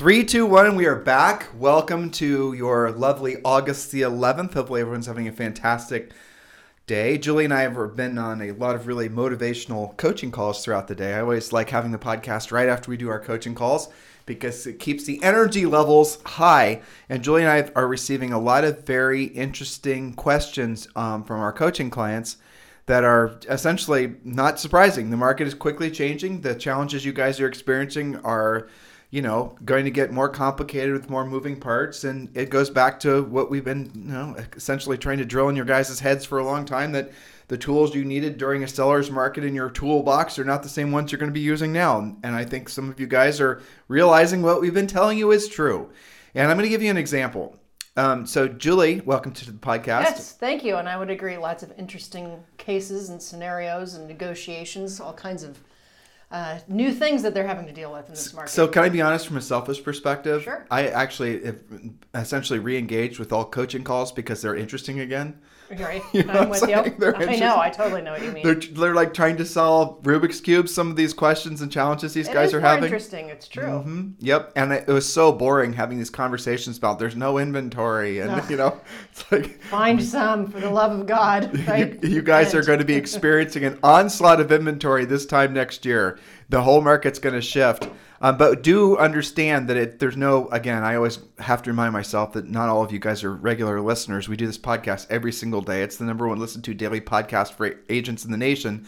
Three, two, one, we are back. Welcome to your lovely August the 11th. Hopefully, everyone's having a fantastic day. Julie and I have been on a lot of really motivational coaching calls throughout the day. I always like having the podcast right after we do our coaching calls because it keeps the energy levels high. And Julie and I are receiving a lot of very interesting questions um, from our coaching clients that are essentially not surprising. The market is quickly changing. The challenges you guys are experiencing are, you know, going to get more complicated with more moving parts. And it goes back to what we've been, you know, essentially trying to drill in your guys' heads for a long time that the tools you needed during a seller's market in your toolbox are not the same ones you're going to be using now. And I think some of you guys are realizing what we've been telling you is true. And I'm going to give you an example. Um, so, Julie, welcome to the podcast. Yes, thank you. And I would agree, lots of interesting cases and scenarios and negotiations, all kinds of uh, new things that they're having to deal with in this market. So, can I be honest from a selfish perspective? Sure. I actually have essentially re engaged with all coaching calls because they're interesting again. Right. You know I'm with I'm you. They're I know. I totally know what you mean. They're, they're like trying to solve Rubik's Cubes, some of these questions and challenges these It guys are having. interesting. It's true. Mhm. Yep, and it, it was so boring having these conversations about there's no inventory, and Ugh. you know, it's like Find some for the love of God. Right? you, you guys are going to be experiencing an onslaught of inventory this time next year. The whole market's going to shift. Um, but do understand that it, there's no, again, I always have to remind myself that not all of you guys are regular listeners. We do this podcast every single day. It's the number one listened to daily podcast for agents in the nation.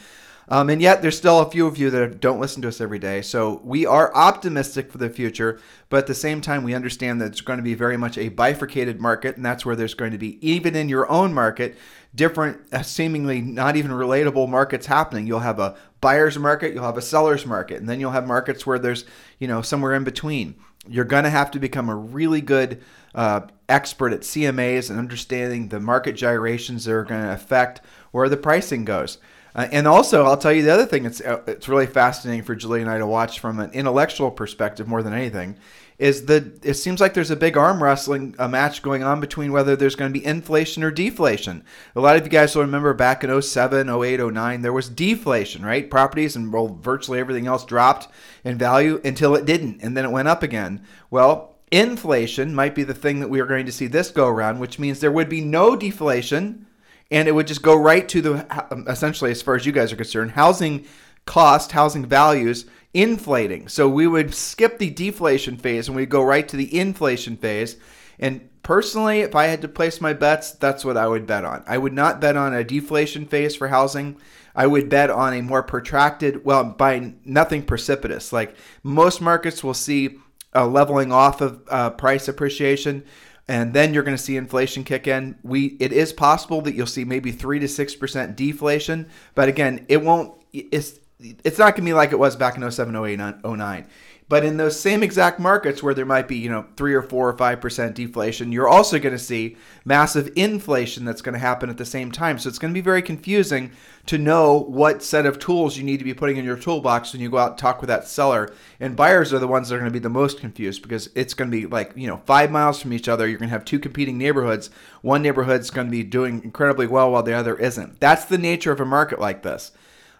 Um, and yet, there's still a few of you that don't listen to us every day. So we are optimistic for the future, but at the same time, we understand that it's going to be very much a bifurcated market, and that's where there's going to be, even in your own market, different, uh, seemingly not even relatable markets happening. You'll have a buyer's market, you'll have a seller's market, and then you'll have markets where there's, you know, somewhere in between. You're going to have to become a really good uh, expert at CMAs and understanding the market gyrations that are going to affect where the pricing goes. Uh, and also, I'll tell you the other thing. It's uh, it's really fascinating for Julie and I to watch from an intellectual perspective more than anything. Is that it seems like there's a big arm wrestling a match going on between whether there's going to be inflation or deflation. A lot of you guys will remember back in 07, 08, 09, there was deflation, right? Properties and well, virtually everything else dropped in value until it didn't, and then it went up again. Well, inflation might be the thing that we are going to see this go around, which means there would be no deflation and it would just go right to the um, essentially as far as you guys are concerned housing cost housing values inflating so we would skip the deflation phase and we'd go right to the inflation phase and personally if i had to place my bets that's what i would bet on i would not bet on a deflation phase for housing i would bet on a more protracted well by nothing precipitous like most markets will see a leveling off of uh, price appreciation and then you're going to see inflation kick in. We it is possible that you'll see maybe three to six percent deflation, but again, it won't. It's it's not going to be like it was back in 07, 08, 09. But in those same exact markets where there might be, you know, three or four or five percent deflation, you're also going to see massive inflation that's going to happen at the same time. So it's going to be very confusing to know what set of tools you need to be putting in your toolbox when you go out and talk with that seller. And buyers are the ones that are going to be the most confused because it's going to be like, you know, five miles from each other. You're going to have two competing neighborhoods. One neighborhood's going to be doing incredibly well while the other isn't. That's the nature of a market like this.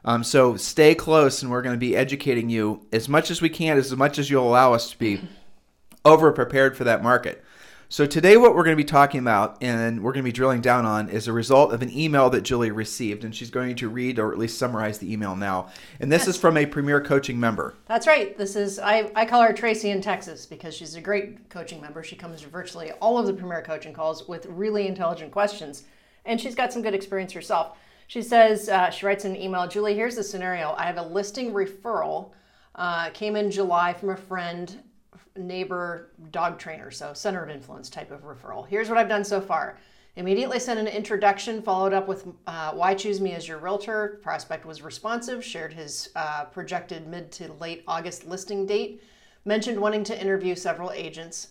Um, so stay close, and we're going to be educating you as much as we can, as much as you'll allow us to be over prepared for that market. So today, what we're going to be talking about, and we're going to be drilling down on, is a result of an email that Julie received, and she's going to read or at least summarize the email now. And this is from a Premier Coaching member. That's right. This is I, I call her Tracy in Texas because she's a great coaching member. She comes to virtually all of the premier coaching calls with really intelligent questions, and she's got some good experience herself. She says uh, she writes an email, Julie. Here's the scenario. I have a listing referral. Uh, came in July from a friend, neighbor, dog trainer, so center of influence type of referral. Here's what I've done so far. Immediately sent an introduction, followed up with uh, why choose me as your realtor. Prospect was responsive, shared his uh, projected mid to late August listing date, mentioned wanting to interview several agents.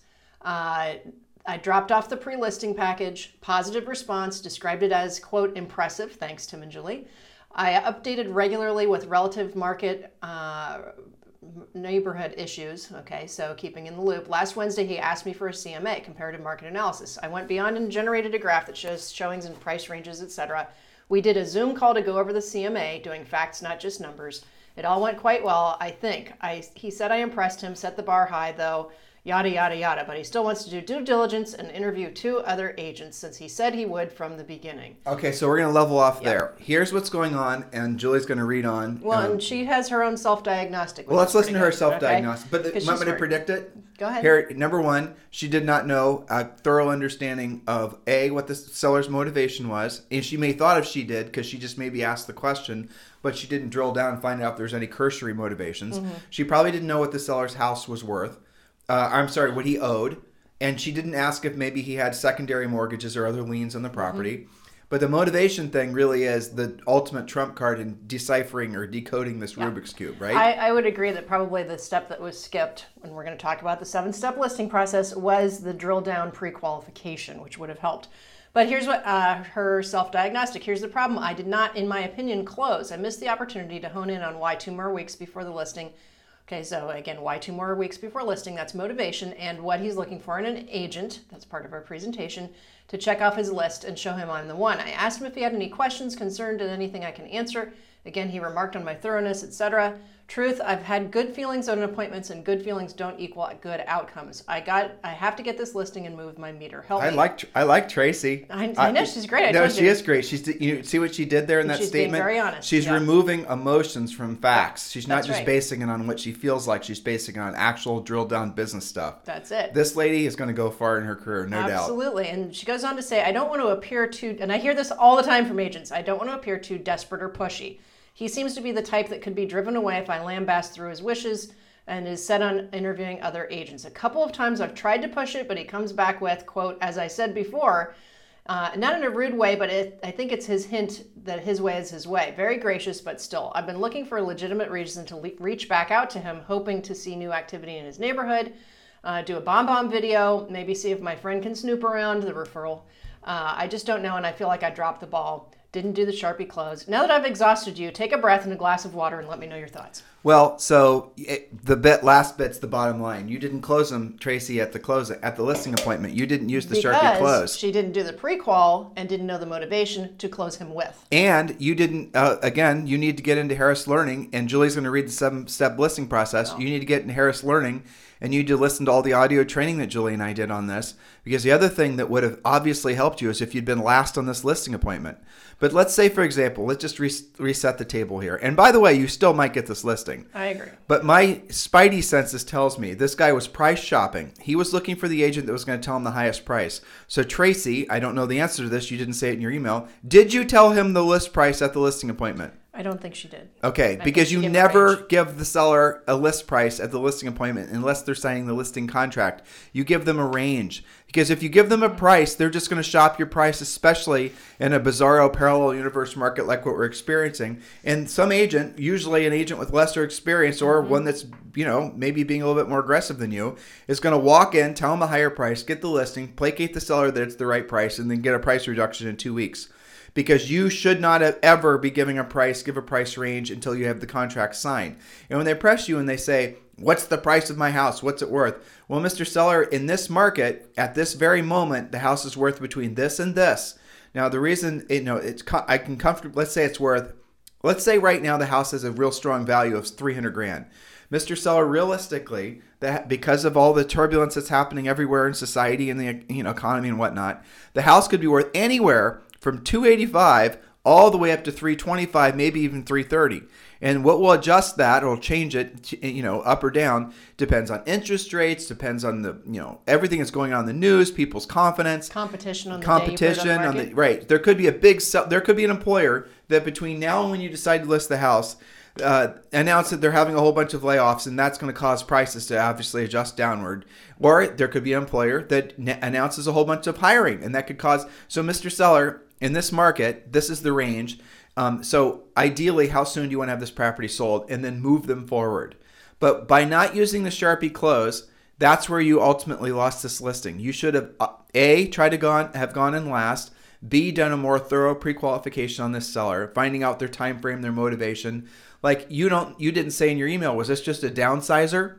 I dropped off the pre listing package, positive response, described it as, quote, impressive, thanks Tim and Julie. I updated regularly with relative market uh, neighborhood issues. Okay, so keeping in the loop. Last Wednesday, he asked me for a CMA, comparative market analysis. I went beyond and generated a graph that shows showings and price ranges, etc. We did a Zoom call to go over the CMA, doing facts, not just numbers. It all went quite well, I think. I, he said I impressed him, set the bar high though yada, yada, yada. But he still wants to do due diligence and interview two other agents since he said he would from the beginning. Okay, so we're going to level off there. Here's what's going on, and Julie's going to read on. Well, um, and she has her own self diagnostic. well, let's listen to her self diagnostic. But the, want me to predict it? Go ahead. Here, number one, she did not know a thorough understanding of A, what the seller's motivation was. And she may thought if she did, because she just maybe asked the question, but she didn't drill down and find out if there's any cursory motivations. Mm-hmm. She probably didn't know what the seller's house was worth uh, I'm sorry, what he owed, and she didn't ask if maybe he had secondary mortgages or other liens on the property. Mm-hmm. But the motivation thing really is the ultimate trump card in deciphering or decoding this yeah. Rubik's cube, right? I, I, would agree that probably the step that was skipped when we're going to talk about the seven-step listing process was the drill down pre-qualification, which would have helped. But here's what uh, her self-diagnostic. Here's the problem. I did not, in my opinion, close. I missed the opportunity to hone in on why two more weeks before the listing Okay, so again, why two more weeks before listing? That's motivation and what he's looking for in an agent. That's part of our presentation to check off his list and show him I'm the one. I asked him if he had any questions, concerned, and anything I can answer. Again, he remarked on my thoroughness, etc. Truth, I've had good feelings on appointments, and good feelings don't equal good outcomes. I got, I have to get this listing and move my meter. Help I me. like, I like Tracy. I, I uh, know she's great. I no, she you. is great. She's, you see what she did there in that she's statement. Being very honest. She's yeah. removing emotions from facts. She's not That's just right. basing it on what she feels like. She's basing it on actual drill down business stuff. That's it. This lady is going to go far in her career, no Absolutely. doubt. Absolutely. And she goes on to say, I don't want to appear too, and I hear this all the time from agents. I don't want to appear too desperate or pushy. He seems to be the type that could be driven away if I lambast through his wishes and is set on interviewing other agents. A couple of times I've tried to push it, but he comes back with, quote, as I said before, uh, not in a rude way, but it, I think it's his hint that his way is his way. Very gracious, but still. I've been looking for a legitimate reason to le- reach back out to him, hoping to see new activity in his neighborhood, uh, do a BombBomb video, maybe see if my friend can snoop around the referral. Uh, I just don't know, and I feel like I dropped the ball didn't do the Sharpie close. Now that I've exhausted you, take a breath and a glass of water and let me know your thoughts. Well, so it, the bit last bit's the bottom line. You didn't close them, Tracy, at the close at the listing appointment. You didn't use the because Sharpie close. She didn't do the pre-qual and didn't know the motivation to close him with. And you didn't. Uh, again, you need to get into Harris Learning, and Julie's going to read the seven-step listing process. Oh. You need to get in Harris Learning and you need to listen to all the audio training that Julie and I did on this. Because the other thing that would have obviously helped you is if you'd been last on this listing appointment. But let's say, for example, let's just re- reset the table here. And by the way, you still might get this listing. I agree. But my spidey senses tells me this guy was price shopping. He was looking for the agent that was going to tell him the highest price. So Tracy, I don't know the answer to this. You didn't say it in your email. Did you tell him the list price at the listing appointment? I don't think she did. Okay, I because you never give the seller a list price at the listing appointment unless they're signing the listing contract. You give them a range. Because if you give them a price, they're just going to shop your price, especially in a bizarro parallel universe market like what we're experiencing. And some agent, usually an agent with lesser experience or mm-hmm. one that's, you know, maybe being a little bit more aggressive than you, is going to walk in, tell them a higher price, get the listing, placate the seller that it's the right price, and then get a price reduction in two weeks because you should not ever be giving a price, give a price range until you have the contract signed. And when they press you and they say, What's the price of my house? What's it worth? Well, Mr. Seller, in this market, at this very moment, the house is worth between this and this. Now, the reason, you know, it's I can comfortably, let's say it's worth, let's say right now the house has a real strong value of 300 grand. Mr. Seller, realistically, that because of all the turbulence that's happening everywhere in society and the you know economy and whatnot, the house could be worth anywhere from 285 all the way up to 325, maybe even 330. And what will adjust that or change it, you know, up or down depends on interest rates, depends on the, you know, everything that's going on in the news, people's confidence, competition on the competition on, the, on the right. There could be a big, sell. there could be an employer that between now and when you decide to list the house, uh, announce that they're having a whole bunch of layoffs, and that's going to cause prices to obviously adjust downward. Or there could be an employer that n- announces a whole bunch of hiring, and that could cause. So, Mr. Seller, in this market, this is the range. Um, so, ideally, how soon do you want to have this property sold, and then move them forward? But by not using the Sharpie close, that's where you ultimately lost this listing. You should have uh, a tried to gone have gone in last. B done a more thorough pre-qualification on this seller, finding out their time frame, their motivation. Like you don't you didn't say in your email, was this just a downsizer?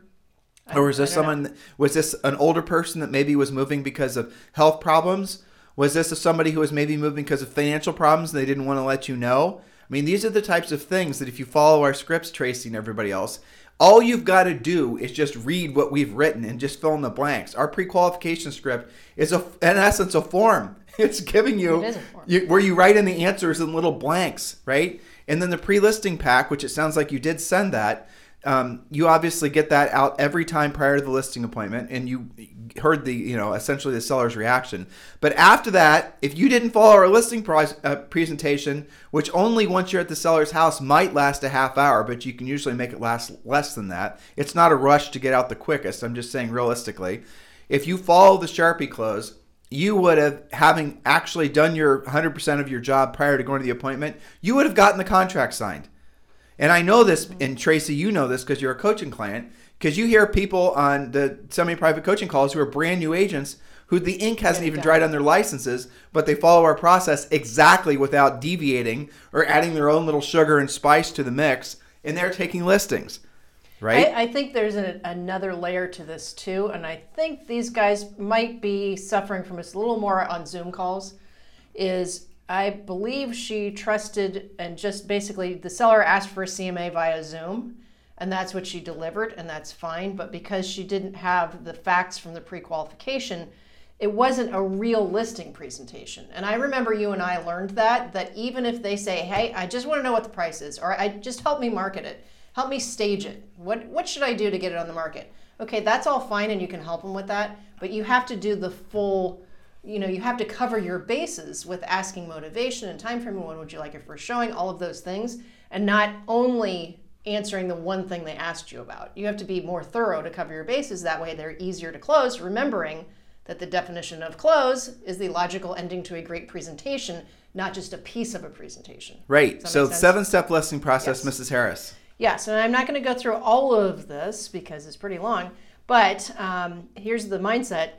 Or was this someone know. was this an older person that maybe was moving because of health problems? Was this a, somebody who was maybe moving because of financial problems and they didn't want to let you know? I mean, these are the types of things that if you follow our scripts, Tracy and everybody else, all you've got to do is just read what we've written and just fill in the blanks. Our pre-qualification script is a, in essence a form. It's giving you, you where you write in the answers in little blanks, right? And then the pre-listing pack, which it sounds like you did send that, um, you obviously get that out every time prior to the listing appointment, and you heard the you know essentially the seller's reaction. But after that, if you didn't follow our listing price, uh, presentation, which only once you're at the seller's house might last a half hour, but you can usually make it last less than that. It's not a rush to get out the quickest. I'm just saying realistically, if you follow the Sharpie close, you would have having actually done your 100% of your job prior to going to the appointment, you would have gotten the contract signed. And I know this, and Tracy, you know this because you're a coaching client, because you hear people on the semi-private coaching calls who are brand new agents who the ink hasn't even dried on their licenses, but they follow our process exactly without deviating or adding their own little sugar and spice to the mix, and they're taking listings. Right? I, I think there's an, another layer to this too, and I think these guys might be suffering from this a little more on Zoom calls. Is I believe she trusted and just basically the seller asked for a CMA via Zoom, and that's what she delivered, and that's fine. But because she didn't have the facts from the pre qualification, it wasn't a real listing presentation. And I remember you and I learned that, that even if they say, hey, I just want to know what the price is, or I just help me market it, help me stage it. What, what should I do to get it on the market? Okay, that's all fine and you can help them with that, but you have to do the full you know you have to cover your bases with asking motivation and time frame and when would you like it for showing all of those things and not only answering the one thing they asked you about. You have to be more thorough to cover your bases. That way they're easier to close remembering that the definition of close is the logical ending to a great presentation not just a piece of a presentation. Right. So seven step listing process yes. mrs harris. Yes and i'm not going to go through all of this because it's pretty long but um, here's the mindset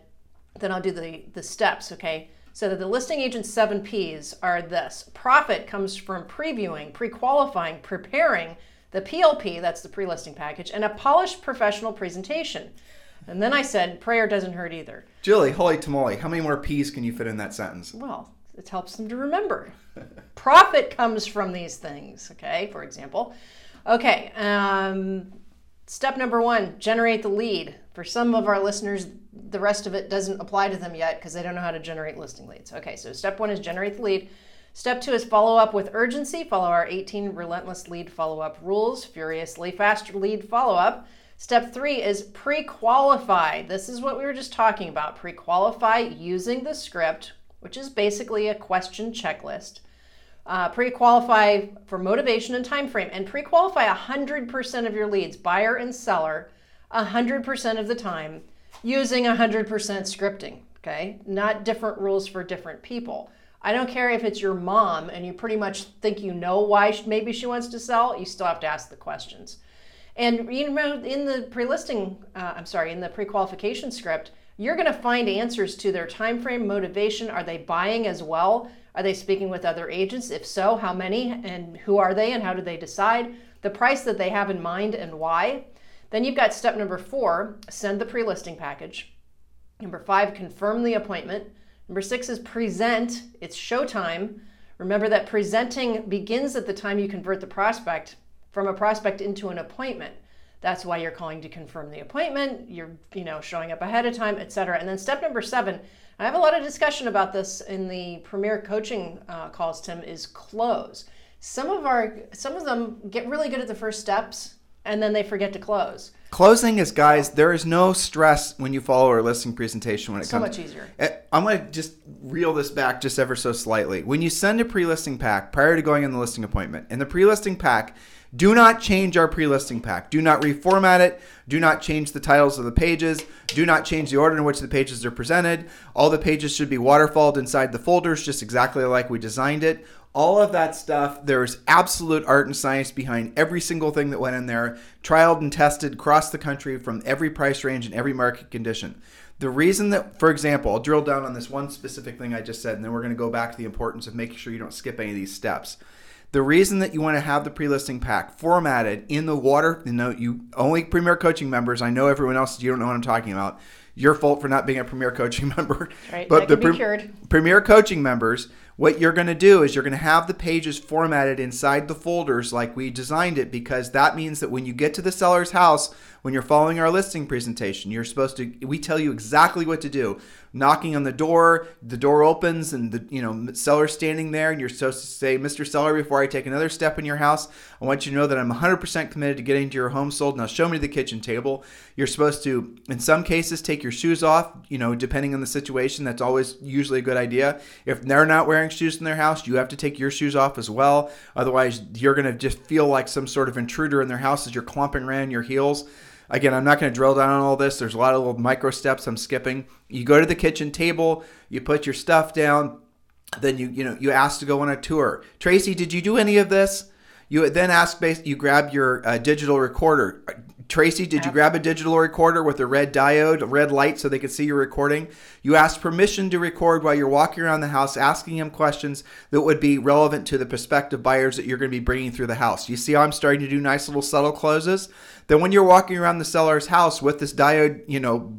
then I'll do the, the steps, okay? So that the listing agent's seven P's are this. Profit comes from previewing, pre-qualifying, preparing the PLP, that's the pre-listing package, and a polished professional presentation. And then I said, prayer doesn't hurt either. Julie, holy tamale, how many more P's can you fit in that sentence? Well, it helps them to remember. Profit comes from these things, okay, for example. Okay, um, step number one generate the lead. For some of our listeners, the rest of it doesn't apply to them yet because they don't know how to generate listing leads. Okay, so step one is generate the lead. Step two is follow up with urgency. Follow our 18 relentless lead follow up rules, furiously fast lead follow up. Step three is pre qualify. This is what we were just talking about pre qualify using the script, which is basically a question checklist. Uh, pre qualify for motivation and time frame, and pre qualify 100% of your leads, buyer and seller, 100% of the time using 100% scripting, okay? Not different rules for different people. I don't care if it's your mom and you pretty much think you know why maybe she wants to sell, you still have to ask the questions. And you know, in the pre-listing, uh, I'm sorry, in the pre-qualification script, you're going to find answers to their time frame, motivation. Are they buying as well? Are they speaking with other agents? If so, how many and who are they and how do they decide? The price that they have in mind and why. Then you've got step number four send the pre listing package. Number five, confirm the appointment. Number six is present. It's showtime. Remember that presenting begins at the time you convert the prospect from a prospect into an appointment. That's why you're calling to confirm the appointment. You're, you know, showing up ahead of time, etc. And then step number seven, I have a lot of discussion about this in the premier coaching uh, calls. Tim is close. Some of our, some of them get really good at the first steps, and then they forget to close. Closing is, guys, there is no stress when you follow our listing presentation when it so comes. So much easier. Eh, I'm going to just reel this back just ever so slightly. When you send a pre listing pack prior to going in the listing appointment, in the pre listing pack, Do not change our pre-listing pack. Do not reformat it. Do not change the titles of the pages. Do not change the order in which the pages are presented. All the pages should be waterfalled inside the folders, just exactly like we designed it. All of that stuff, there's absolute art and science behind every single thing that went in there, trialed and tested across the country from every price range and every market condition. The reason that, for example, I'll drill down on this one specific thing I just said, and then we're going to go back to the importance of making sure you don't skip any of these steps. The reason that you want to have the pre-listing pack formatted in the water, you know, you only Premier Coaching members. I know everyone else, you don't know what I'm talking about. Your fault for not being a Premier Coaching member. Right, but the pre-. Premier Coaching members, what you're going to do is you're going to have the pages formatted inside the folders like we designed it because that means that when you get to the seller's house, when you're following our listing presentation, you're supposed to we tell you exactly what to do. Knocking on the door, the door opens and the you know seller's standing there and you're supposed to say, "Mr. Seller, before I take another step in your house, I want you to know that I'm 100% committed to getting to your home sold. Now show me the kitchen table." You're supposed to in some cases take your shoes off, you know, depending on the situation, that's always usually a good idea. If they're not wearing shoes in their house, you have to take your shoes off as well. Otherwise, you're going to just feel like some sort of intruder in their house as you're clumping around your heels. Again, I'm not going to drill down on all this. There's a lot of little micro steps I'm skipping. You go to the kitchen table, you put your stuff down, then you you know you ask to go on a tour. Tracy, did you do any of this? You then ask base. You grab your uh, digital recorder. Tracy, did you grab a digital recorder with a red diode, a red light, so they could see your recording? You ask permission to record while you're walking around the house, asking them questions that would be relevant to the prospective buyers that you're going to be bringing through the house. You see how I'm starting to do nice little subtle closes? Then when you're walking around the seller's house with this diode, you know,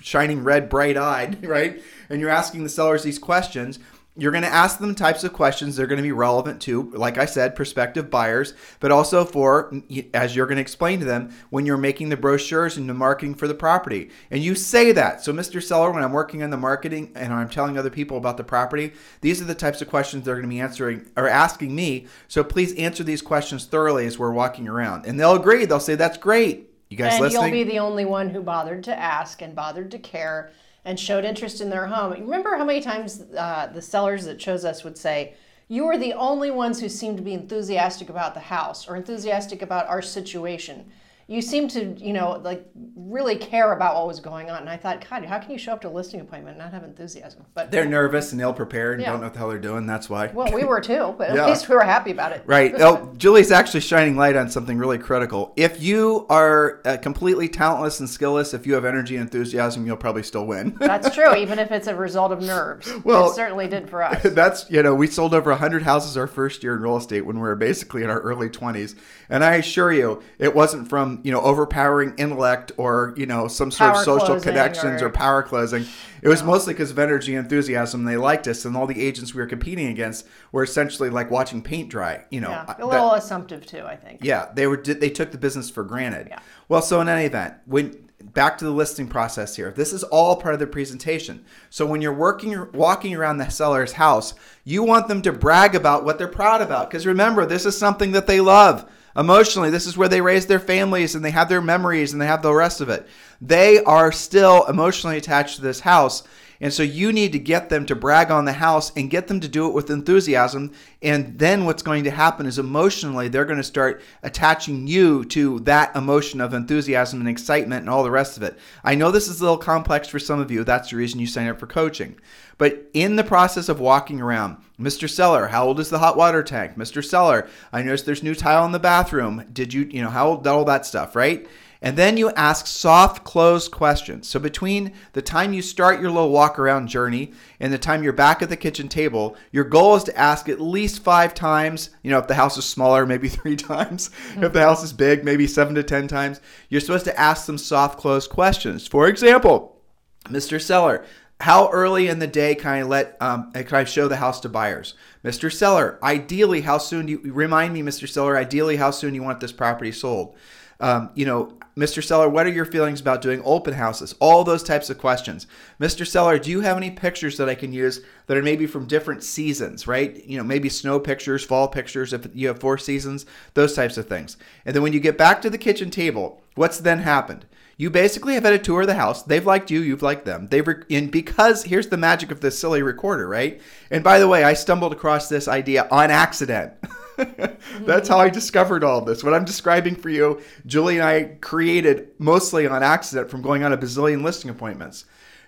shining red, bright eyed, right? And you're asking the sellers these questions, you're going to ask them types of questions they're going to be relevant to, like I said, prospective buyers, but also for, as you're going to explain to them, when you're making the brochures and the marketing for the property. And you say that. So, Mr. Seller, when I'm working on the marketing and I'm telling other people about the property, these are the types of questions they're going to be answering or asking me. So, please answer these questions thoroughly as we're walking around. And they'll agree. They'll say, that's great. You guys and listening? you'll be the only one who bothered to ask and bothered to care and showed interest in their home. Remember how many times uh, the sellers that chose us would say, You are the only ones who seem to be enthusiastic about the house or enthusiastic about our situation. You seem to, you know, like really care about what was going on. And I thought, God, how can you show up to a listing appointment and not have enthusiasm? But they're nervous and ill prepared and Yeah. don't know what the hell they're doing. That's why. well, we were too, but Yeah. at least we were happy about it. Right. Oh, Julie's actually shining light on something really critical. If you are uh, completely talentless and skillless, if you have energy and enthusiasm, you'll probably still win. That's true, even if it's a result of nerves. Well- it certainly did for us. That's, you know, we sold over 100 houses our first year in real estate when we were basically in our early 20s. And I assure you, it wasn't from, you know, overpowering intellect or, you know, some sort Power of social connections or, or- power closing. It was mostly because of energy and enthusiasm. They liked us, and all the agents we were competing against were essentially like watching paint dry, you know. Yeah, I- a that- little assumptive too, I think. Yeah, they were they took the business for granted. Yeah. Well, so in any event, when back to the listing process here. This is all part of the presentation. So when you're working walking around the seller's house, you want them to brag about what they're proud about because remember, this is something that they love. Emotionally, this is where they raise their families and they have their memories and they have the rest of it. They are still emotionally attached to this house. And so you need to get them to brag on the house and get them to do it with enthusiasm. And then what's going to happen is emotionally, they're going to start attaching you to that emotion of enthusiasm and excitement and all the rest of it. I know this is a little complex for some of you. That's the reason you sign up for coaching. But in the process of walking around, Mr. Seller, how old is the hot water tank? Mr. Seller, I noticed there's new tile in the bathroom. Did you, you know, how old, all that stuff, right? And then you ask soft, closed questions. So between the time you start your little walk around journey and the time you're back at the kitchen table, your goal is to ask at least five times. You know, if the house is smaller, maybe three times. If the house is big, maybe seven to 10 times. You're supposed to ask some soft, closed questions. For example, Mr. Seller, how early in the day can I let um, can I show the house to buyers? Mr. Seller, ideally, how soon do you remind me, Mr. Seller? Ideally, how soon you want this property sold? Um, you know, Mr. Seller, what are your feelings about doing open houses? All those types of questions. Mr. Seller, do you have any pictures that I can use that are maybe from different seasons, right? You know, maybe snow pictures, fall pictures, if you have four seasons, those types of things. And then when you get back to the kitchen table, what's then happened? You basically have had a tour of the house. They've liked you, you've liked them. They've re- and because here's the magic of this silly recorder, right? And by the way, I stumbled across this idea on accident. That's how I discovered all this. What I'm describing for you, Julie and I created mostly on accident from going on a bazillion listing appointments.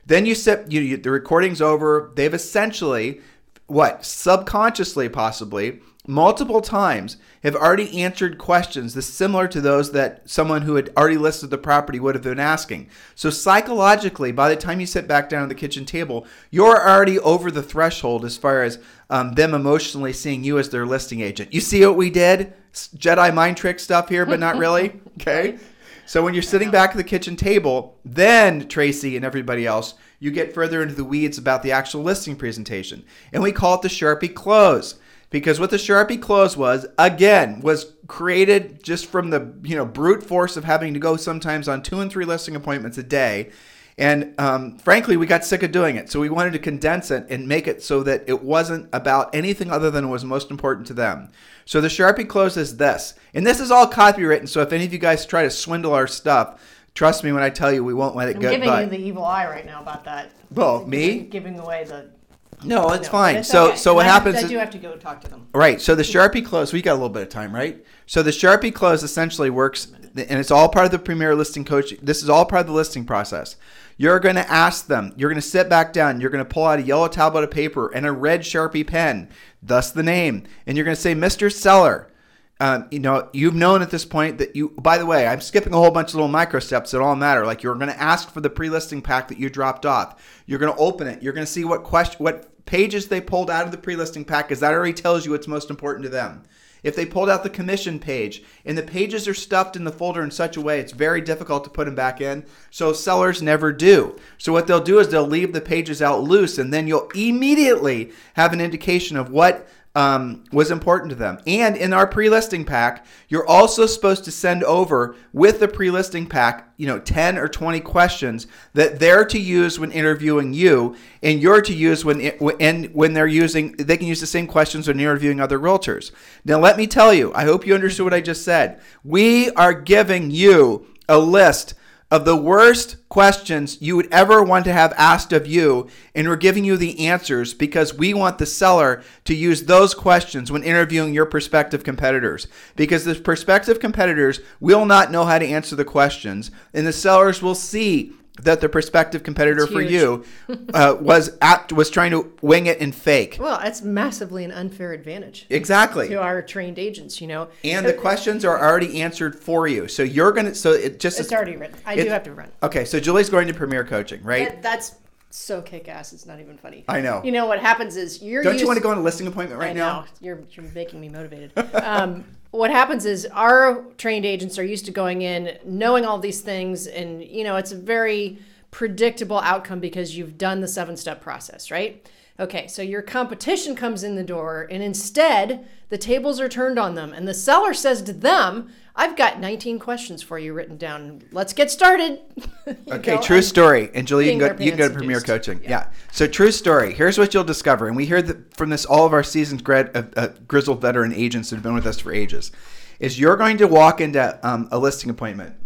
Then you sit, you, you, the recording's over. They've essentially, what, subconsciously possibly, multiple times have already answered questions that's similar to those that someone who had already listed the property would have been asking. So psychologically, by the time you sit back down at the kitchen table, you're already over the threshold as far as um, them emotionally seeing you as their listing agent. You see what we did? Jedi mind trick stuff here, but not really. Okay. So when you're sitting back at the kitchen table, then Tracy and everybody else, you get further into the weeds about the actual listing presentation. And we call it the Sharpie close because what the Sharpie close was, again, was created just from the, you know, brute force of having to go sometimes on two and three listing appointments a day. And um, frankly, we got sick of doing it. So we wanted to condense it and make it so that it wasn't about anything other than what was most important to them. So the Sharpie close is this. And this is all copywritten. So if any of you guys try to swindle our stuff, trust me when I tell you we won't let it I'm go. giving by. you the evil eye right now about that. Well, me? Giving away the. No, it's fine. so okay. so what I have- happens I is do have to go talk to them. Right. So the Sharpie close, we got a little bit of time, right? So the Sharpie close essentially works, and it's all part of the Premier Listing Coach. This is all part of the listing process. You're going to ask them, you're going to sit back down, you're going to pull out a yellow tablet of paper and a red Sharpie pen, thus the name, and you're going to say, Mr. Seller. Um, you know, you've known at this point that you, by the way, I'm skipping a whole bunch of little micro steps that all matter. Like you're going to ask for the pre-listing pack that you dropped off. You're going to open it. You're going to see what question, what pages they pulled out of the pre-listing pack, because that already tells you what's most important to them. If they pulled out the commission page and the pages are stuffed in the folder in such a way it's very difficult to put them back in, so sellers never do. So what they'll do is they'll leave the pages out loose, and then you'll immediately have an indication of what um, was important to them. And in our pre-listing pack, you're also supposed to send over with the pre-listing pack, you know, 10 or 20 questions that they're to use when interviewing you, and you're to use when and when they're using. They can use the same questions when interviewing other realtors. Now, let me tell you. I hope you understood what I just said. We are giving you a list of the worst questions you would ever want to have asked of you, and we're giving you the answers because we want the seller to use those questions when interviewing your prospective competitors. Because the prospective competitors will not know how to answer the questions, and the sellers will see that the prospective competitor for you uh, was apt was trying to wing it and fake. Well, that's massively an unfair advantage Exactly. to our trained agents. You know, And the questions are already answered for you. So you're going to, so it just, it's already written. I do have to run. Okay, so Julie's going to Premier Coaching, right? That, that's so kick ass. It's not even funny. I know. You know what happens is you're. Don't you want to go on a listing appointment right I now? You're you're making me motivated. um, what happens is our trained agents are used to going in knowing all these things, and you know it's a very predictable outcome because you've done the seven step process, right? Okay, so your competition comes in the door, and instead the tables are turned on them, and the seller says to them, "I've got 19 questions for you written down. Let's get started." Okay, know, true and- story. And Julie, you can go, you can go to Premier seduced. Coaching. Yeah. So, true story. Here's what you'll discover. And we hear that from this, all of our seasoned grad, uh, uh, grizzled veteran agents that have been with us for ages, is you're going to walk into um, a listing appointment.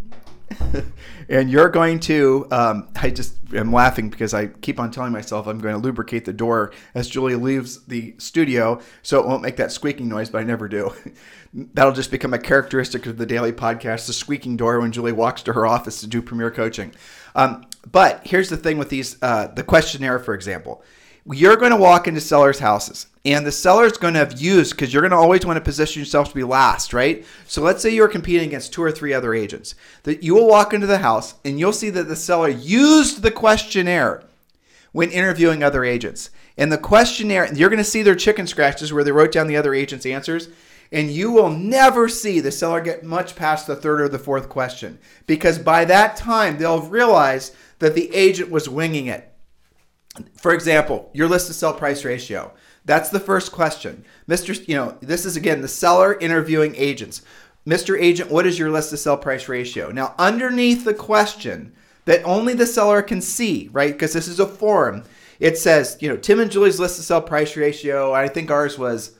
and you're going to, um, I just am laughing because I keep on telling myself I'm going to lubricate the door as Julie leaves the studio so it won't make that squeaking noise, but I never do. That'll just become a characteristic of the daily podcast the squeaking door when Julie walks to her office to do premier coaching. Um, but here's the thing with these uh, the questionnaire, for example. You're going to walk into sellers' houses, and the seller's going to have used because you're going to always want to position yourself to be last, right? So let's say you're competing against two or three other agents. That you will walk into the house, and you'll see that the seller used the questionnaire when interviewing other agents. And the questionnaire, you're going to see their chicken scratches where they wrote down the other agent's answers. And you will never see the seller get much past the third or the fourth question because by that time they'll realize that the agent was winging it. For example, your list to sell price ratio. That's the first question. Mr. You know, this is again the seller interviewing agents. Mr. Agent, what is your list to sell price ratio? Now, underneath the question that only the seller can see, right? Because this is a forum. It says, you know, Tim and Julie's list to sell price ratio. I think ours was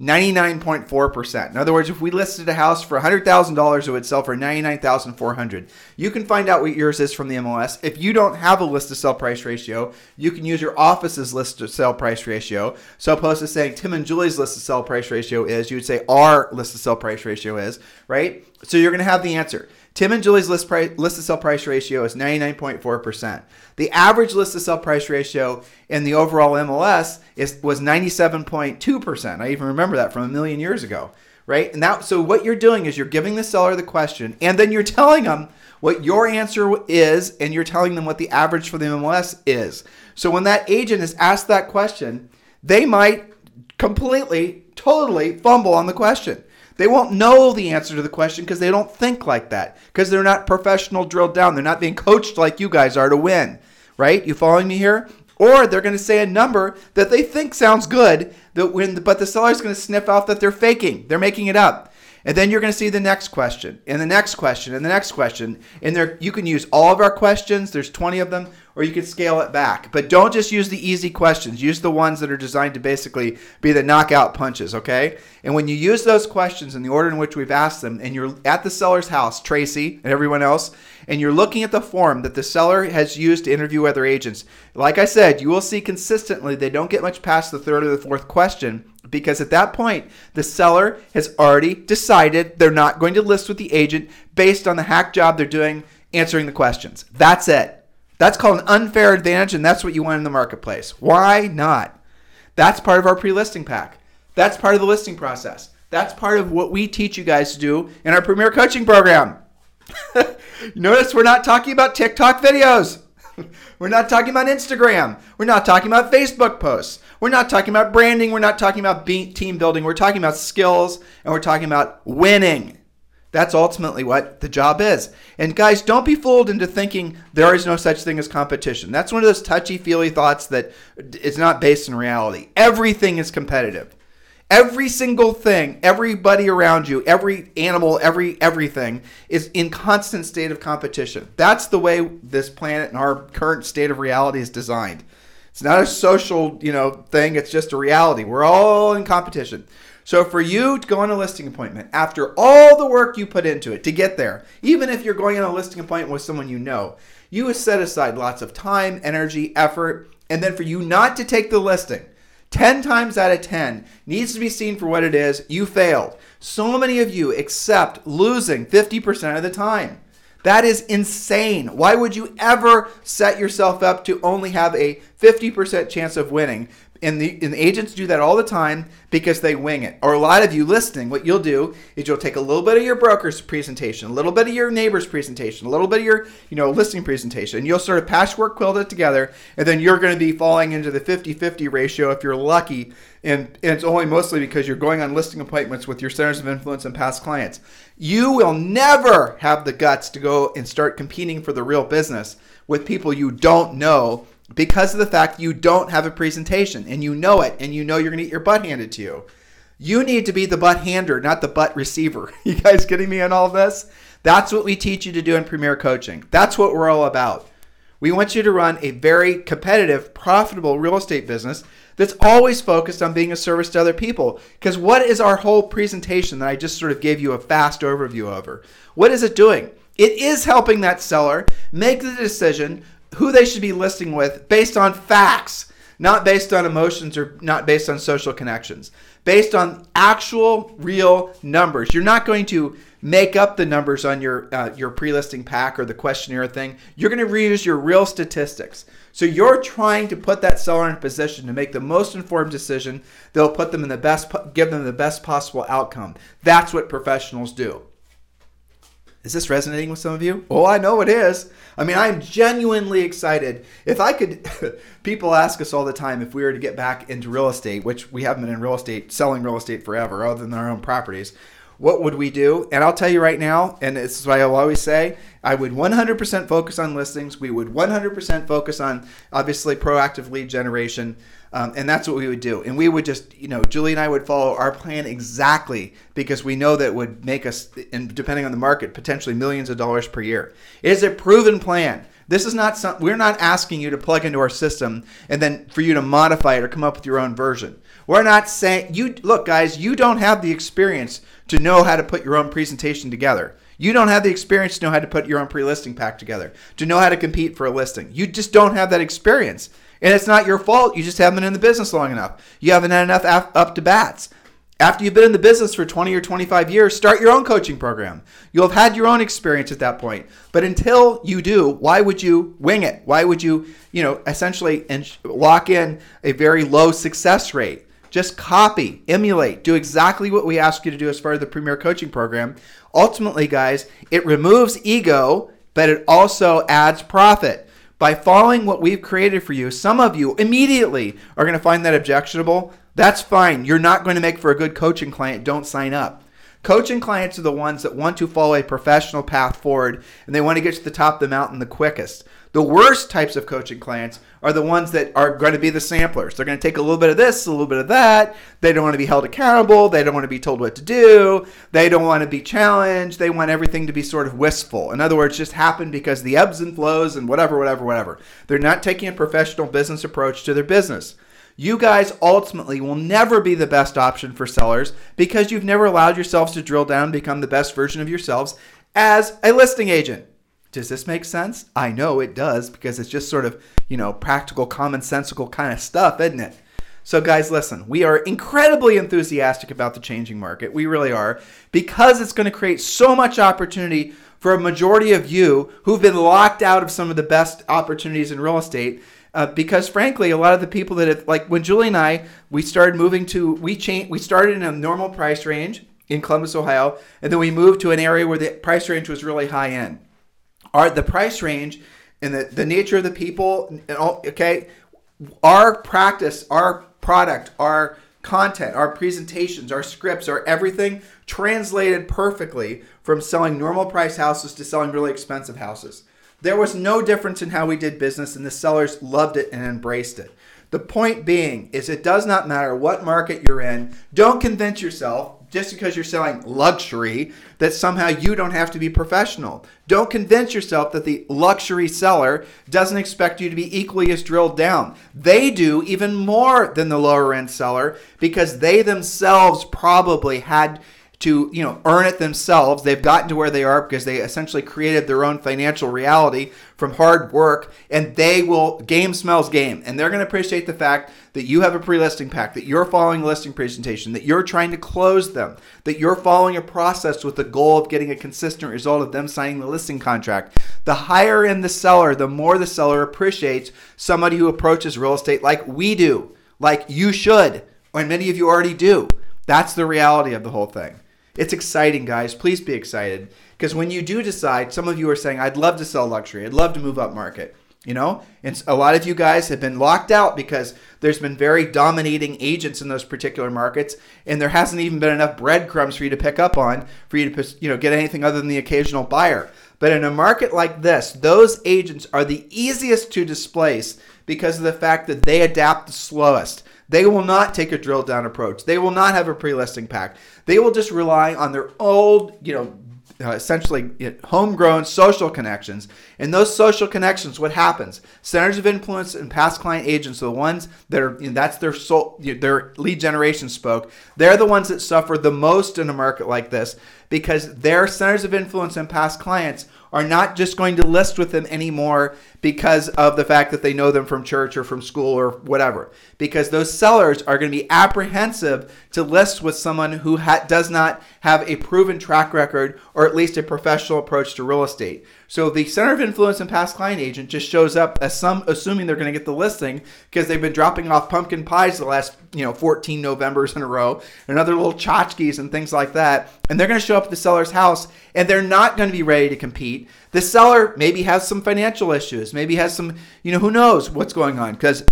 99.4%. In other words, if we listed a house for $100,000, it would sell for 99,400. You can find out what yours is from the MLS. If you don't have a list to sell price ratio, you can use your office's list to sell price ratio. So opposed to saying Tim and Julie's list to sell price ratio is, you would say our list to sell price ratio is, right? So you're going to have the answer. Tim and Julie's list price list to sell price ratio is 99.4%. The average list to sell price ratio in the overall MLS is was 97.2%. I even remember that from a million years ago, right? And that so what you're doing is you're giving the seller the question and then you're telling them what your answer is and you're telling them what the average for the MLS is. So when that agent is asked that question, they might completely totally fumble on the question. They won't know the answer to the question because they don't think like that. Because they're not professional drilled down. They're not being coached like you guys are to win. Right? You following me here? Or they're going to say a number that they think sounds good, that when but the seller's going to sniff out that they're faking. They're making it up. And then you're going to see the next question, and the next question, and the next question. And there you can use all of our questions. There's 20 of them, or you can scale it back. But don't just use the easy questions. Use the ones that are designed to basically be the knockout punches, okay? And when you use those questions in the order in which we've asked them, and you're at the seller's house, Tracy and everyone else, and you're looking at the form that the seller has used to interview other agents, like I said, you will see consistently they don't get much past the third or the fourth question because at that point, the seller has already decided they're not going to list with the agent based on the hack job they're doing answering the questions. That's it. That's called an unfair advantage, and that's what you want in the marketplace. Why not? That's part of our pre listing pack. That's part of the listing process. That's part of what we teach you guys to do in our Premier Coaching Program. Notice we're not talking about TikTok videos. We're not talking about Instagram. We're not talking about Facebook posts. We're not talking about branding. We're not talking about team building. We're talking about skills and we're talking about winning. That's ultimately what the job is. And guys, don't be fooled into thinking there is no such thing as competition. That's one of those touchy feely thoughts that is not based in reality. Everything is competitive. Every single thing, everybody around you, every animal, every everything is in constant state of competition. That's the way this planet and our current state of reality is designed. It's not a social, you know, thing, it's just a reality. We're all in competition. So for you to go on a listing appointment after all the work you put into it to get there, even if you're going on a listing appointment with someone you know, you set aside lots of time, energy, effort, and then for you not to take the listing 10 times out of 10 needs to be seen for what it is. You failed. So many of you accept losing 50% of the time. That is insane. Why would you ever set yourself up to only have a 50% chance of winning and the, and agents do that all the time because they wing it. Or a lot of you listening, what you'll do is you'll take a little bit of your broker's presentation, a little bit of your neighbor's presentation, a little bit of your you know listing presentation, and you'll sort of patchwork quilt it together, and then you're going to be falling into the 50-50 ratio if you're lucky. And, and it's only mostly because you're going on listing appointments with your centers of influence and past clients. You will never have the guts to go and start competing for the real business with people you don't know because of the fact you don't have a presentation and you know it and you know you're going to get your butt handed to you. You need to be the butt hander, not the butt receiver. You guys getting me on all this? That's what we teach you to do in Premier Coaching. That's what we're all about. We want you to run a very competitive, profitable real estate business that's always focused on being a service to other people. Because what is our whole presentation that I just sort of gave you a fast overview over? What is it doing? It is helping that seller make the decision who they should be listing with based on facts, not based on emotions or not based on social connections, based on actual real numbers. You're not going to make up the numbers on your uh, your pre-listing pack or the questionnaire thing. You're going to reuse your real statistics. So you're trying to put that seller in a position to make the most informed decision that'll put them in the best give them the best possible outcome. That's what professionals do. Is this resonating with some of you? Oh, I know it is. I mean, I'm genuinely excited. If I could, people ask us all the time if we were to get back into real estate, which we haven't been in real estate, selling real estate forever, other than our own properties. What would we do? And I'll tell you right now, and this is what I'll always say I would 100% focus on listings. We would 100% focus on, obviously, proactive lead generation. Um, and that's what we would do. And we would just, you know, Julie and I would follow our plan exactly because we know that would make us, and depending on the market, potentially millions of dollars per year. It is a proven plan. This is not some, we're not asking you to plug into our system and then for you to modify it or come up with your own version. We're not saying you look guys, you don't have the experience to know how to put your own presentation together. You don't have the experience to know how to put your own pre-listing pack together, to know how to compete for a listing. You just don't have that experience. And it's not your fault. You just haven't been in the business long enough. You haven't had enough up to bats. After you've been in the business for 20 or 25 years, start your own coaching program. You'll have had your own experience at that point. But until you do, why would you wing it? Why would you, you know, essentially lock in a very low success rate? Just copy, emulate, do exactly what we ask you to do as part of the Premier Coaching Program. Ultimately, guys, it removes ego, but it also adds profit. By following what we've created for you, some of you immediately are going to find that objectionable that's fine. You're not going to make for a good coaching client. Don't sign up. Coaching clients are the ones that want to follow a professional path forward and they want to get to the top of the mountain the quickest. The worst types of coaching clients are the ones that are going to be the samplers. They're going to take a little bit of this, a little bit of that. They don't want to be held accountable. They don't want to be told what to do. They don't want to be challenged. They want everything to be sort of wistful. In other words, just happen because the ebbs and flows and whatever, whatever, whatever. They're not taking a professional business approach to their business you guys ultimately will never be the best option for sellers because you've never allowed yourselves to drill down and become the best version of yourselves as a listing agent. Does this make sense? I know it does because it's just sort of, you know, practical, commonsensical kind of stuff, isn't it? So, guys, listen, we are incredibly enthusiastic about the changing market. We really are because it's going to create so much opportunity for a majority of you who've been locked out of some of the best opportunities in real estate uh, because frankly, a lot of the people that have, like when Julie and I, we started moving to, we changed, we started in a normal price range in Columbus, Ohio, and then we moved to an area where the price range was really high end. Our the price range and the, the nature of the people, and all okay, our practice, our product, our content, our presentations, our scripts, our everything translated perfectly from selling normal price houses to selling really expensive houses. There was no difference in how we did business, and the sellers loved it and embraced it. The point being is it does not matter what market you're in. Don't convince yourself just because you're selling luxury that somehow you don't have to be professional. Don't convince yourself that the luxury seller doesn't expect you to be equally as drilled down. They do even more than the lower end seller because they themselves probably had to you know earn it themselves. They've gotten to where they are because they essentially created their own financial reality from hard work and they will game smells game. And they're going to appreciate the fact that you have a pre-listing pack that you're following a listing presentation that you're trying to close them that you're following a process with the goal of getting a consistent result of them signing the listing contract. The higher in the seller the more the seller appreciates somebody who approaches real estate like we do like you should and many of you already do. That's the reality of the whole thing it's exciting, guys. Please be excited. Because when you do decide, some of you are saying, I'd love to sell luxury, I'd love to move up market. You know, and a lot of you guys have been locked out because there's been very dominating agents in those particular markets, and there hasn't even been enough breadcrumbs for you to pick up on for you to you know get anything other than the occasional buyer. But in a market like this, those agents are the easiest to displace because of the fact that they adapt the slowest. They will not take a drill down approach. They will not have a pre-listing pack. They will just rely on their old, you know, uh, essentially homegrown social connections. And those social connections, what happens? Centers of influence and past client agents are the ones that are you know, that's their sole, their lead generation spoke. They're the ones that suffer the most in a market like this because their centers of influence and past clients are not just going to list with them anymore because of the fact that they know them from church or from school or whatever. Because those sellers are going to be apprehensive to list with someone who ha- does not have a proven track record or at least a professional approach to real estate. So the center of influence and past client agent just shows up as some assuming they're going to get the listing because they've been dropping off pumpkin pies the last you know 14 Novembers in a row and other little tchotchkes and things like that, and they're going to show up at the seller's house and they're not going to be ready to compete. The seller maybe has some financial issues, maybe has some you know who knows what's going on. Because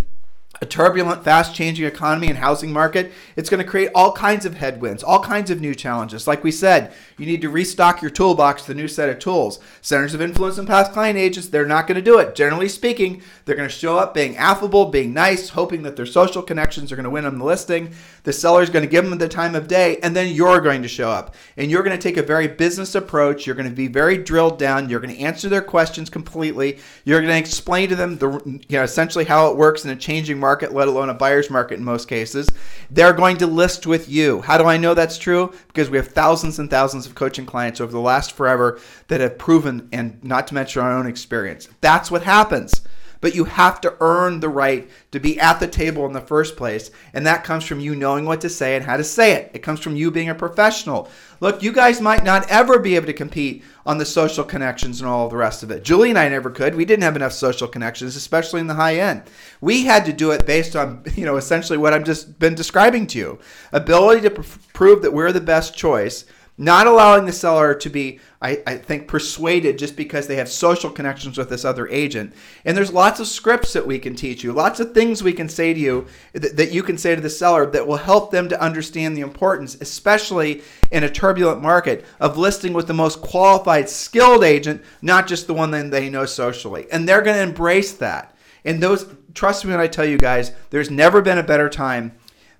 a turbulent, fast changing economy and housing market, it's going to create all kinds of headwinds, all kinds of new challenges. Like we said, you need to restock your toolbox with a new set of tools. Centers of influence and past client agents, they're not going to do it. Generally speaking, they're going to show up being affable, being nice, hoping that their social connections are going to win them the listing. The seller's going to give them the time of day, and then you're going to show up. And you're going to take a very business approach. You're going to be very drilled down. You're going to answer their questions completely. You're going to explain to them the you know essentially how it works in a changing market, let alone a buyer's market in most cases. They're going to list with you. How do I know that's true? Because we have thousands and thousands of coaching clients over the last forever that have proven, and not to mention our own experience. That's what happens but you have to earn the right to be at the table in the first place. And that comes from you knowing what to say and how to say it. It comes from you being a professional. Look, you guys might not ever be able to compete on the social connections and all the rest of it. Julie and I never could. We didn't have enough social connections, especially in the high end. We had to do it based on, you know, essentially what I've just been describing to you. Ability to pr- prove that we're the best choice not allowing the seller to be, I, I, think, persuaded just because they have social connections with this other agent. And there's lots of scripts that we can teach you, lots of things we can say to you that, that you can say to the seller that will help them to understand the importance, especially in a turbulent market, of listing with the most qualified, skilled agent, not just the one that they know socially. And they're going to embrace that. And those, trust me when I tell you guys, there's never been a better time.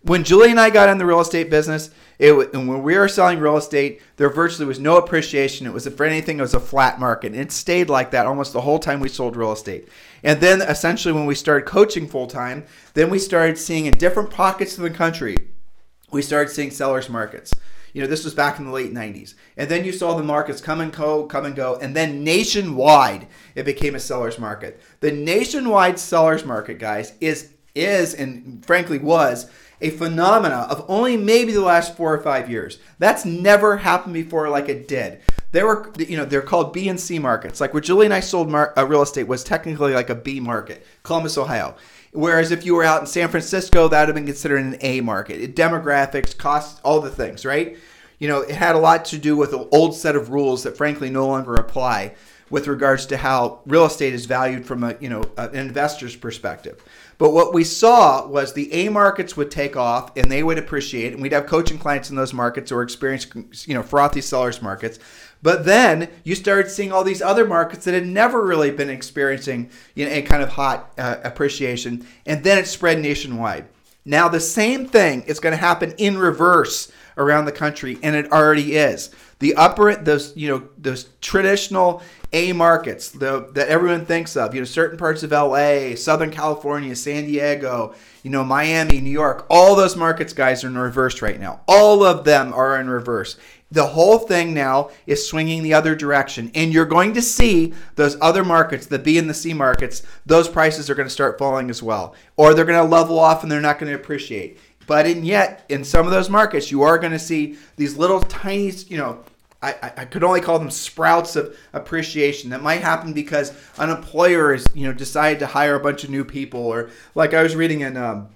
When Julie and I got in the real estate business, it and when we were selling real estate, there virtually was no appreciation. It was for anything, it was a flat market. And it stayed like that almost the whole time we sold real estate. And then essentially, when we started coaching full time, then we started seeing in different pockets of the country, we started seeing sellers markets. You know, this was back in the late 90s. And then you saw the markets come and go, come and go. And then nationwide, it became a seller's market. The nationwide seller's market, guys, is is and frankly was a phenomena of only maybe the last four or five years. That's never happened before like it did. There were, you know, they're called B and C markets. Like where Julie and I sold mar- uh, real estate was technically like a B market, Columbus, Ohio. Whereas if you were out in San Francisco, that would have been considered an A market. It, demographics, costs, all the things, right? You know, it had a lot to do with an old set of rules that frankly no longer apply with regards to how real estate is valued from a, you know, an investor's perspective. But what we saw was the A markets would take off and they would appreciate, and we'd have coaching clients in those markets or experience, you know, frothy sellers markets. But then you started seeing all these other markets that had never really been experiencing you know, a kind of hot uh, appreciation, and then it spread nationwide. Now the same thing is going to happen in reverse around the country, and it already is. The upper those you know those traditional A markets the, that everyone thinks of, you know, certain parts of LA, Southern California, San Diego, you know, Miami, New York, all those markets, guys, are in reverse right now. All of them are in reverse. The whole thing now is swinging the other direction, and you're going to see those other markets, the B and the C markets, those prices are going to start falling as well, or they're going to level off and they're not going to appreciate. But in yet, in some of those markets, you are going to see these little tiny, you know, I, I could only call them sprouts of appreciation that might happen because an employer is, you know, decided to hire a bunch of new people, or like I was reading in um,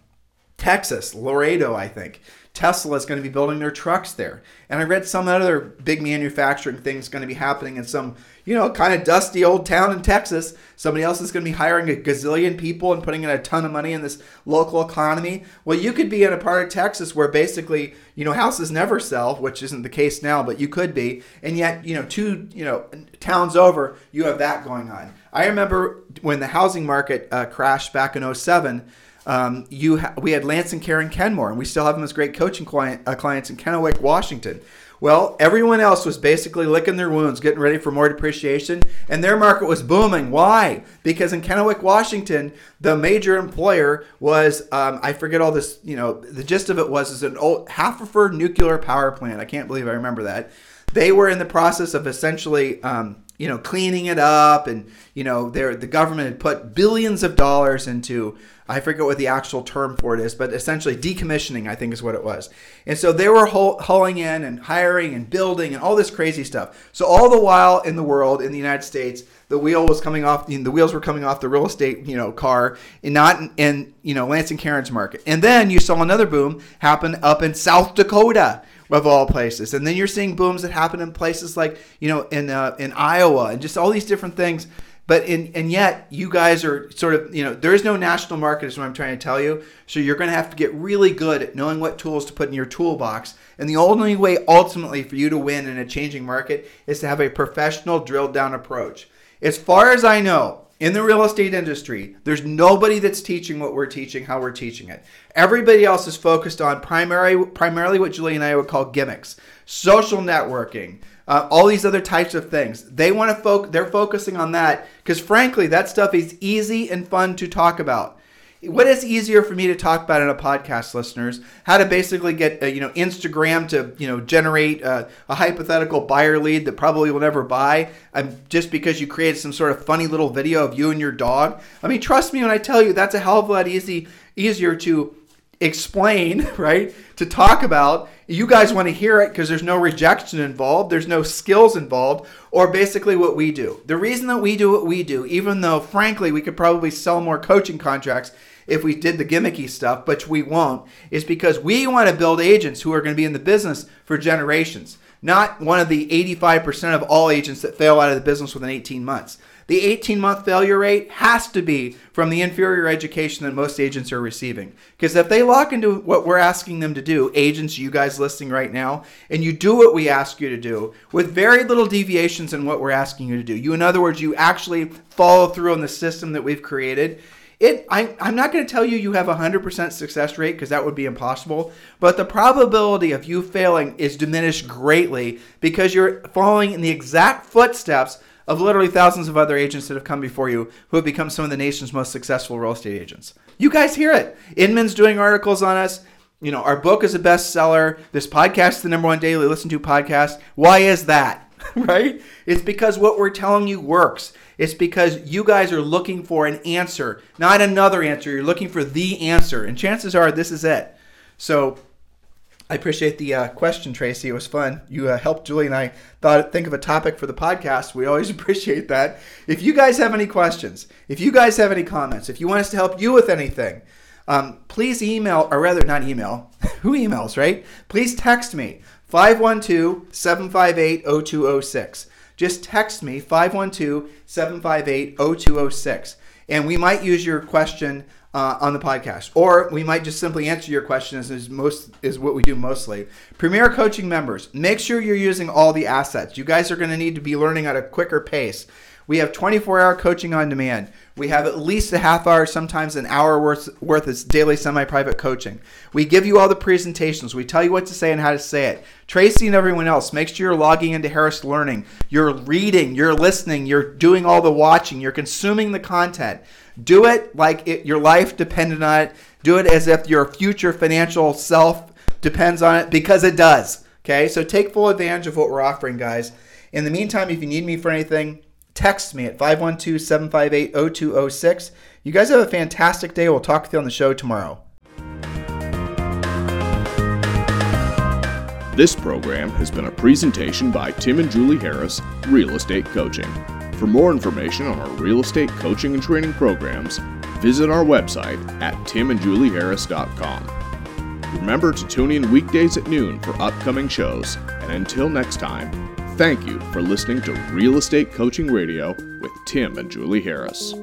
Texas, Laredo, I think. Tesla is going to be building their trucks there. And I read some other big manufacturing thing is going to be happening in some you know, kind of dusty old town in Texas. Somebody else is going to be hiring a gazillion people and putting in a ton of money in this local economy. Well, you could be in a part of Texas where basically, you know, houses never sell, which isn't the case now, but you could be. And yet, you know, two, you know, towns over, you have that going on. I remember when the housing market uh, crashed back in 07, um, you ha- we had Lance and Karen Kenmore, and we still have them as great coaching client, uh, clients in Kennewick, Washington. Well, everyone else was basically licking their wounds, getting ready for more depreciation, and their market was booming. Why? Because in Kennewick, Washington, the major employer was um, I forget all this. You know, the gist of it was is an old Hanford nuclear power plant. I can't believe I remember that. They were in the process of essentially. Um, you know, cleaning it up, and you know, there the government had put billions of dollars into I forget what the actual term for it is, but essentially decommissioning, I think is what it was. And so they were hauling in and hiring and building and all this crazy stuff. So all the while in the world, in the United States, the wheel was coming off, the wheels were coming off the real estate, you know, car, and not in, in you know Lance and Karen's market. And then you saw another boom happen up in South Dakota of all places. And then you're seeing booms that happen in places like, you know, in uh, in Iowa and just all these different things But in and yet you guys are sort of you know there is no national market is what I'm trying to tell you. So you're going to have to get really good at knowing what tools to put in your toolbox. And the only way ultimately for you to win in a changing market is to have a professional drilled down approach. As far as I know, in the real estate industry, there's nobody that's teaching what we're teaching, how we're teaching it. Everybody else is focused on primary, primarily what Julie and I would call gimmicks, social networking, uh, all these other types of things. They want to focus. They're focusing on that because, frankly, that stuff is easy and fun to talk about. What is easier for me to talk about in a podcast, listeners? How to basically get uh, you know Instagram to you know generate uh, a hypothetical buyer lead that probably will never buy, um, just because you created some sort of funny little video of you and your dog. I mean, trust me when I tell you that's a hell of a lot easy easier to explain, right? To talk about. You guys want to hear it because there's no rejection involved, there's no skills involved, or basically what we do. The reason that we do what we do, even though frankly we could probably sell more coaching contracts if we did the gimmicky stuff, but we won't, is because we want to build agents who are going to be in the business for generations, not one of the 85% of all agents that fail out of the business within 18 months. The 18 month failure rate has to be from the inferior education that most agents are receiving. Because if they lock into what we're asking them to do, agents, you guys listening right now, and you do what we ask you to do with very little deviations in what we're asking you to do, you, in other words, you actually follow through on the system that we've created it I, i'm not going to tell you you have a 100% success rate because that would be impossible but the probability of you failing is diminished greatly because you're following in the exact footsteps of literally thousands of other agents that have come before you who have become some of the nation's most successful real estate agents. You guys hear it. Inman's doing articles on us. You know our book is a bestseller. This podcast is the number one daily listen to podcast. Why is that? Right? It's because what we're telling you works it's because you guys are looking for an answer, not another answer. You're looking for the answer. And chances are this is it. So I appreciate the uh, question, Tracy. It was fun. You uh, helped Julie and I thought think of a topic for the podcast. We always appreciate that. If you guys have any questions, if you guys have any comments, if you want us to help you with anything, um, please email, or rather, not email. Who emails, right? Please text me 512 758 0206 just text me 512 758 0206 and we might use your question uh, on the podcast or we might just simply answer your question as is most is what we do mostly. Premier coaching members make sure you're using all the assets. You guys are going to need to be learning at a quicker pace we have 24 hour coaching on demand. We have at least a half hour, sometimes an hour worth, worth of daily semi private coaching. We give you all the presentations. We tell you what to say and how to say it. Tracy and everyone else, make sure you're logging into Harris Learning. You're reading, you're listening, you're doing all the watching, you're consuming the content. Do it like it, your life depended on it. Do it as if your future financial self depends on it because it does. Okay, so take full advantage of what we're offering, guys. In the meantime, if you need me for anything, text me at 512 758 0206. You guys have a fantastic day. We'll talk with you on the show tomorrow. This program has been a presentation by Tim and Julie Harris, Real Estate Coaching. For more information on our real estate coaching and training programs, visit our website at timandjulieharris.com. Remember to tune in weekdays at noon for upcoming shows, and until next time, Thank you for listening to Real Estate Coaching Radio with Tim and Julie Harris.